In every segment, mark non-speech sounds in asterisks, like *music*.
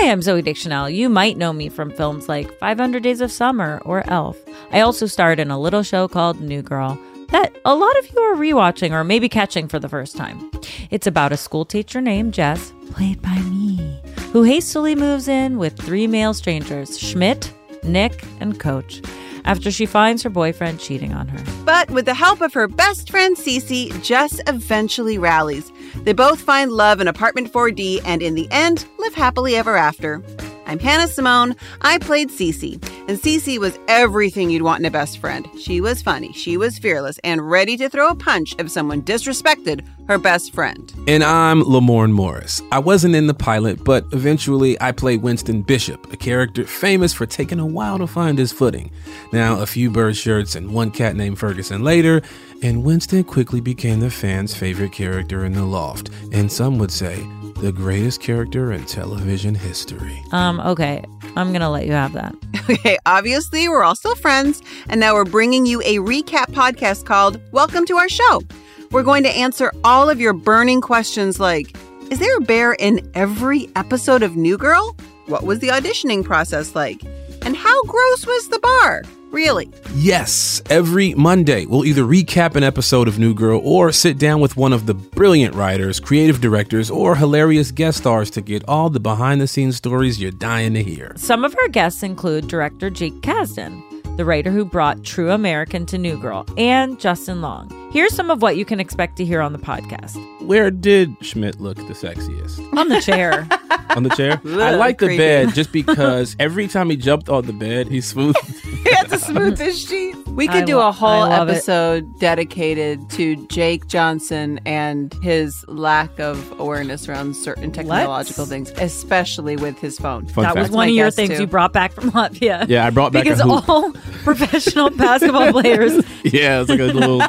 Hi, I'm Zooey Deschanel. You might know me from films like 500 Days of Summer or Elf. I also starred in a little show called New Girl that a lot of you are rewatching or maybe catching for the first time. It's about a school teacher named Jess, played by me, who hastily moves in with three male strangers Schmidt, Nick, and Coach after she finds her boyfriend cheating on her. But with the help of her best friend Cece, Jess eventually rallies. They both find love in apartment 4D and in the end live happily ever after. I'm Hannah Simone. I played Cece, and Cece was everything you'd want in a best friend. She was funny, she was fearless, and ready to throw a punch if someone disrespected her best friend. And I'm Lamorne Morris. I wasn't in the pilot, but eventually I played Winston Bishop, a character famous for taking a while to find his footing. Now, a few bird shirts and one cat named Ferguson later, and Winston quickly became the fans' favorite character in the loft, and some would say the greatest character in television history. Um, okay, I'm gonna let you have that. *laughs* Okay, obviously, we're all still friends, and now we're bringing you a recap podcast called Welcome to Our Show. We're going to answer all of your burning questions like Is there a bear in every episode of New Girl? What was the auditioning process like? And how gross was the bar? Really? Yes, every Monday we'll either recap an episode of New Girl or sit down with one of the brilliant writers, creative directors, or hilarious guest stars to get all the behind the scenes stories you're dying to hear. Some of our guests include director Jake Kasdan, the writer who brought True American to New Girl, and Justin Long. Here's some of what you can expect to hear on the podcast. Where did Schmidt look the sexiest? On the chair. *laughs* on the chair? I like the bed just because every time he jumped on the bed, he smoothed. *laughs* He had the his sheet. We could I do lo- a whole I love it. episode dedicated to Jake Johnson and his lack of awareness around certain technological things, especially with his phone. Fun that was one of your things too. you brought back from Latvia. Yeah, I brought back a because hoop. all *laughs* professional basketball *laughs* players. yeah, it's like a little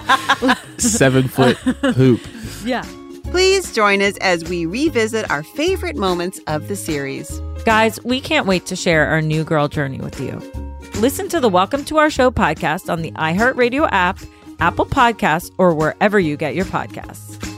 seven foot *laughs* hoop. Yeah. Please join us as we revisit our favorite moments of the series. Guys, we can't wait to share our new girl journey with you. Listen to the Welcome to Our Show podcast on the iHeartRadio app, Apple Podcasts, or wherever you get your podcasts.